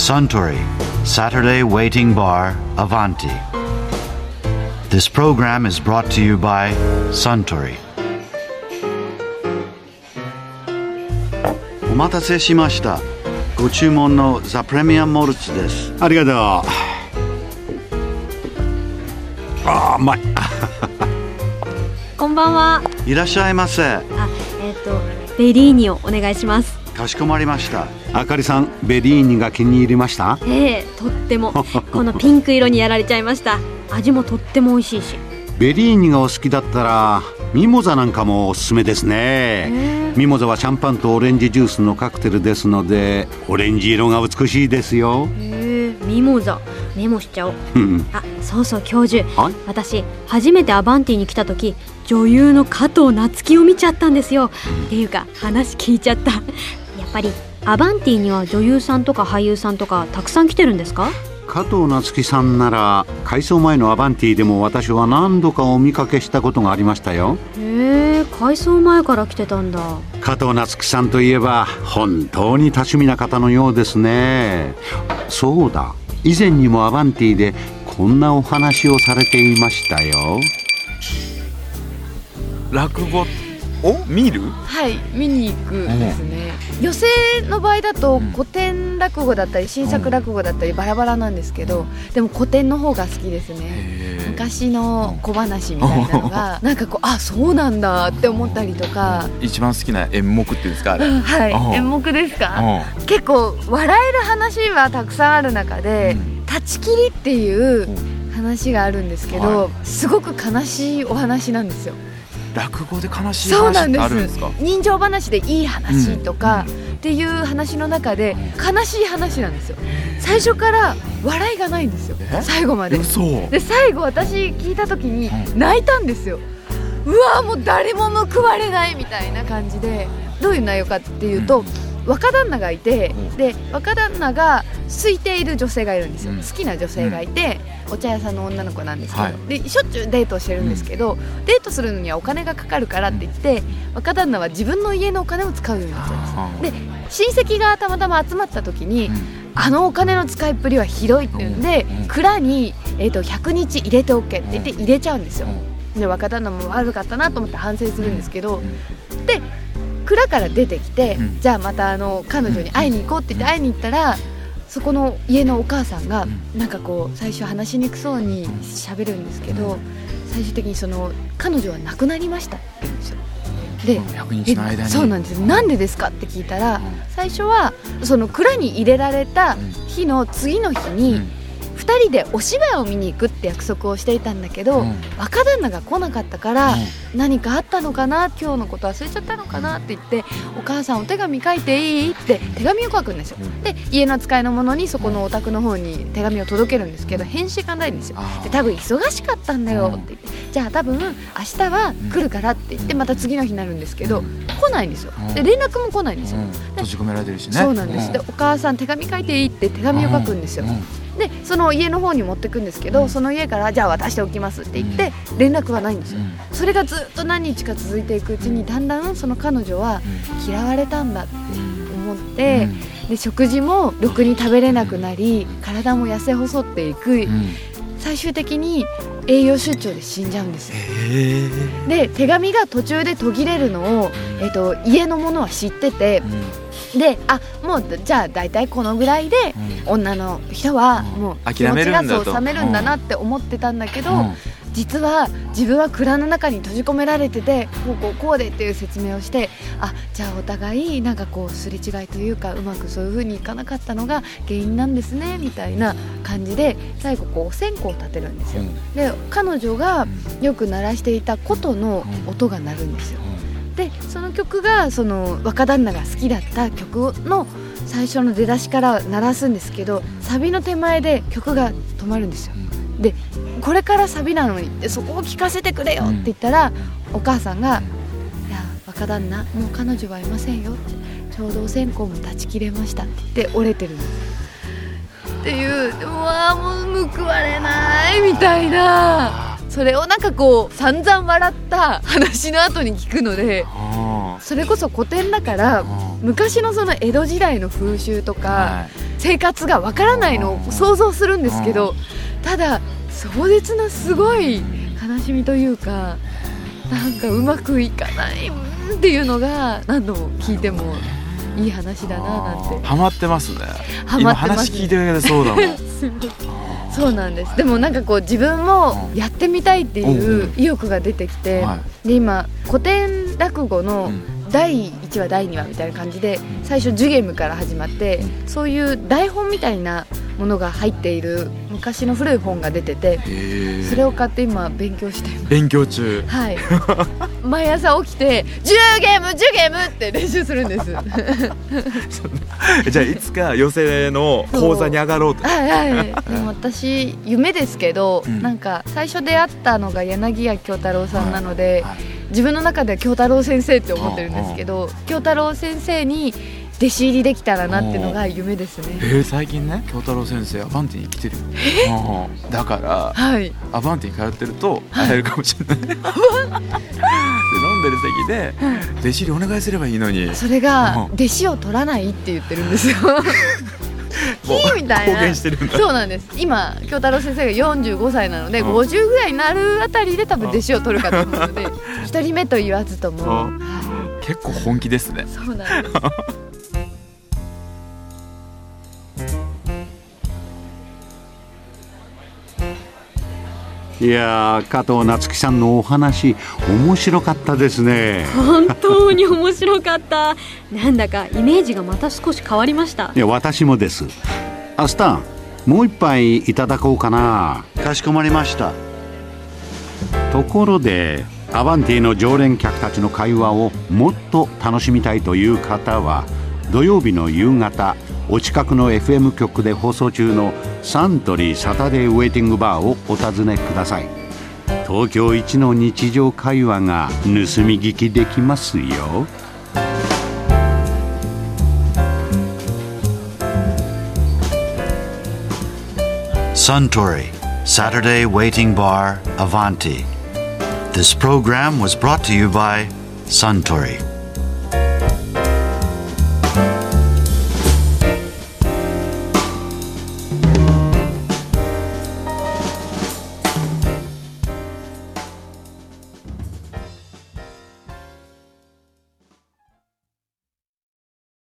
Suntory Saturday Waiting Bar Avanti. This program is brought to you by Suntory. お待たせしました。ご注文のザ・プレミアム・モルツです。ありがとうあーうまいこんばんは。いらっしゃいませ。あ、えっ、とベリーニをお願いします。かしこまりました。あかりさんベリーニが気に入りました？ええとってもこのピンク色にやられちゃいました。味もとっても美味しいし。ベリーニがお好きだったらミモザなんかもおすすめですねミモザはシャンパンとオレンジジュースのカクテルですのでオレンジ色が美しいですよへえミモザメモしちゃおう。うんあ、そうそう教授。はい私初めてアバンティに来た時女優の加藤夏希を見ちゃったんですよ。っていうか話聞いちゃった。やっぱりアバンティには女優さんとか俳優さんとかたくさん来てるんですか？加藤夏樹さんなら改装前のアバンティでも私は何度かお見かけしたことがありましたよへえ改装前から来てたんだ。加藤夏樹さんといえば本当に多趣味な方のようですねそうだ以前にもアバンティでこんなお話をされていましたよ落語を見る？はい見に行くですね、寄席の場合だと古典落語だったり新作落語だったりバラバラなんですけど、でも古典の方が好きですね。昔の小話みたいなのが なんかこうあそうなんだって思ったりとか、一番好きな演目っていうんですかあれ？うんはい。演目ですか？結構笑える話はたくさんある中で「断ち切り」っていう話があるんですけど、はすごく悲しいお話なんですよ。落語で悲しい話ってんですあるんです。か人情話でいい話とかっていう話の中で悲しい話なんですよ。最初から笑いがないんですよ。え？最後まで。嘘。で最後私聞いた時に泣いたんですよ。うわもう誰も報われないみたいな感じで。どういう内容かっていうと、若旦那がいてで若旦那が空いている女性がいるんですよ、うん。好きな女性がいて、お茶屋さんの女の子なんですけど、はい。でしょっちゅうデートをしてるんですけど、デートするのにはお金がかかるからって言って若旦那は自分の家のお金を使うようになっちゃうんですで親戚がたまたま集まった時に、あのお金の使いっぷりはひどいっていうんで、うん。蔵に、えー、と100日入れておけって言って入れちゃうんですよ、で若旦那も悪かったなと思って反省するんですけど、で蔵から出てきて、うん。じゃあまたあの彼女に会いに行こうって言って会いに行ったらそこの家のお母さんがなんかこう最初話しにくそうに喋るんですけど最終的にその彼女は亡くなりましたって言うんですよ。で100日の間に。そうなんです。なんでですかって聞いたら、最初はその蔵に入れられた日の次の日に、2人でお芝居を見に行くって約束をしていたんだけど、うん。若旦那が来なかったから、うん。何かあったのかな今日のこと忘れちゃったのかなって言ってお母さんお手紙書いていいって手紙を書くんですよ、うん。で家の使いの者にそこのお宅の方に手紙を届けるんですけど返信がないんですよ。で多分忙しかったんだよって言って、じゃあ多分明日は来るからって言ってまた次の日になるんですけど、来ないんですよ。で連絡も来ないんですよ、うん。閉じ込められてるしね。そうなんです、でお母さん手紙書いていいって手紙を書くんですよ、でその家の方に持ってくんですけど、うん。その家からじゃあ渡しておきますって言って連絡がないんですよ、うん。それがずっと何日か続いていくうちにだんだんその彼女は嫌われたんだって思って、で食事もろくに食べれなくなり体も痩せ細っていく、最終的に栄養失調で死んじゃうんですよ。で手紙が途中で途切れるのを、えっと家の者は知っててであもうじゃあ大体このぐらいで女の人はもう気諦持ちがそう冷めるんだなって思ってたんだけど、うん。実は自分は蔵の中に閉じ込められててこうこうこうでっていう説明をしてあじゃあお互いなんかこうすれ違いというかうまくそういう風にいかなかったのが原因なんですねみたいな感じで最後こうお線香を立てるんですよ。で彼女がよく鳴らしていた琴の音が鳴るんですよ。でその曲がその若旦那が好きだった曲の最初の出だしから鳴らすんですけどサビの手前で曲が止まるんですよ。でこれからサビなのにでそこを聞かせてくれよって言ったら、お母さんが「いや若旦那もう彼女はいませんよ」ってちょうどお線香も断ち切れましたって言って折れてるんですっていううわーもう報われないみたいなそれをなんかこう散々笑った話の後に聞くのであそれこそ古典だからあ昔のその江戸時代の風習とか、はい。生活がわからないのを想像するんですけどただ壮絶なすごい悲しみというかなんかうまくいかないうんっていうのが何度も聞いてもいい話だななんて。ハマってますね。ハ今マってます話聞いてるだけでそうだもん そうなんです。でもなんかこう自分もやってみたいっていう意欲が出てきて、はで今古典落語いのうん。第1話第2話みたいな感じで最初ジュゲムから始まってそういう台本みたいなものが入っている昔の古い本が出ててそれを買って今勉強しています。勉強中。はい。毎朝起きて「ジュゲムジュゲム!」って練習するんです。は じゃあいつか寄せの講座に上がろうと。いはい。でも私夢ですけど、うん。なんか最初出会ったのが柳家京太郎さんなので、はい自分の中では京太郎先生って思ってるんですけど京太郎先生に弟子入りできたらなっていうのが夢ですね。えー、最近ね京太郎先生アバンティに来てるよ。うんだからはい。アバンティに通ってると会えるかもしれない。で飲んでる席で弟子入りお願いすればいいのに。それがうん。弟子を取らないって言ってるんですよ。もうキー みたいな。そうなんです。今京太郎先生が45歳なので、うん。50ぐらいになるあたりで多分弟子を取るかと思うので一人目と言わずとも、結構本気ですね。そうなんですいやー加藤夏樹さんのお話面白かったですね。本当に面白かった。なんだかイメージがまた少し変わりました。いや私もです。アスタンもう一杯いただこうかな。かしこまりました。ところでアバンティの常連客たちの会話をもっと楽しみたいという方は土曜日の夕方お近くの FM 局で放送中のサントリーサタデーウェイティングバーをお尋ねください。東京一の日常会話が盗み聞きできますよ。サントリーサタデーウェイティングバーアヴァンティ This program was brought to you by Suntory.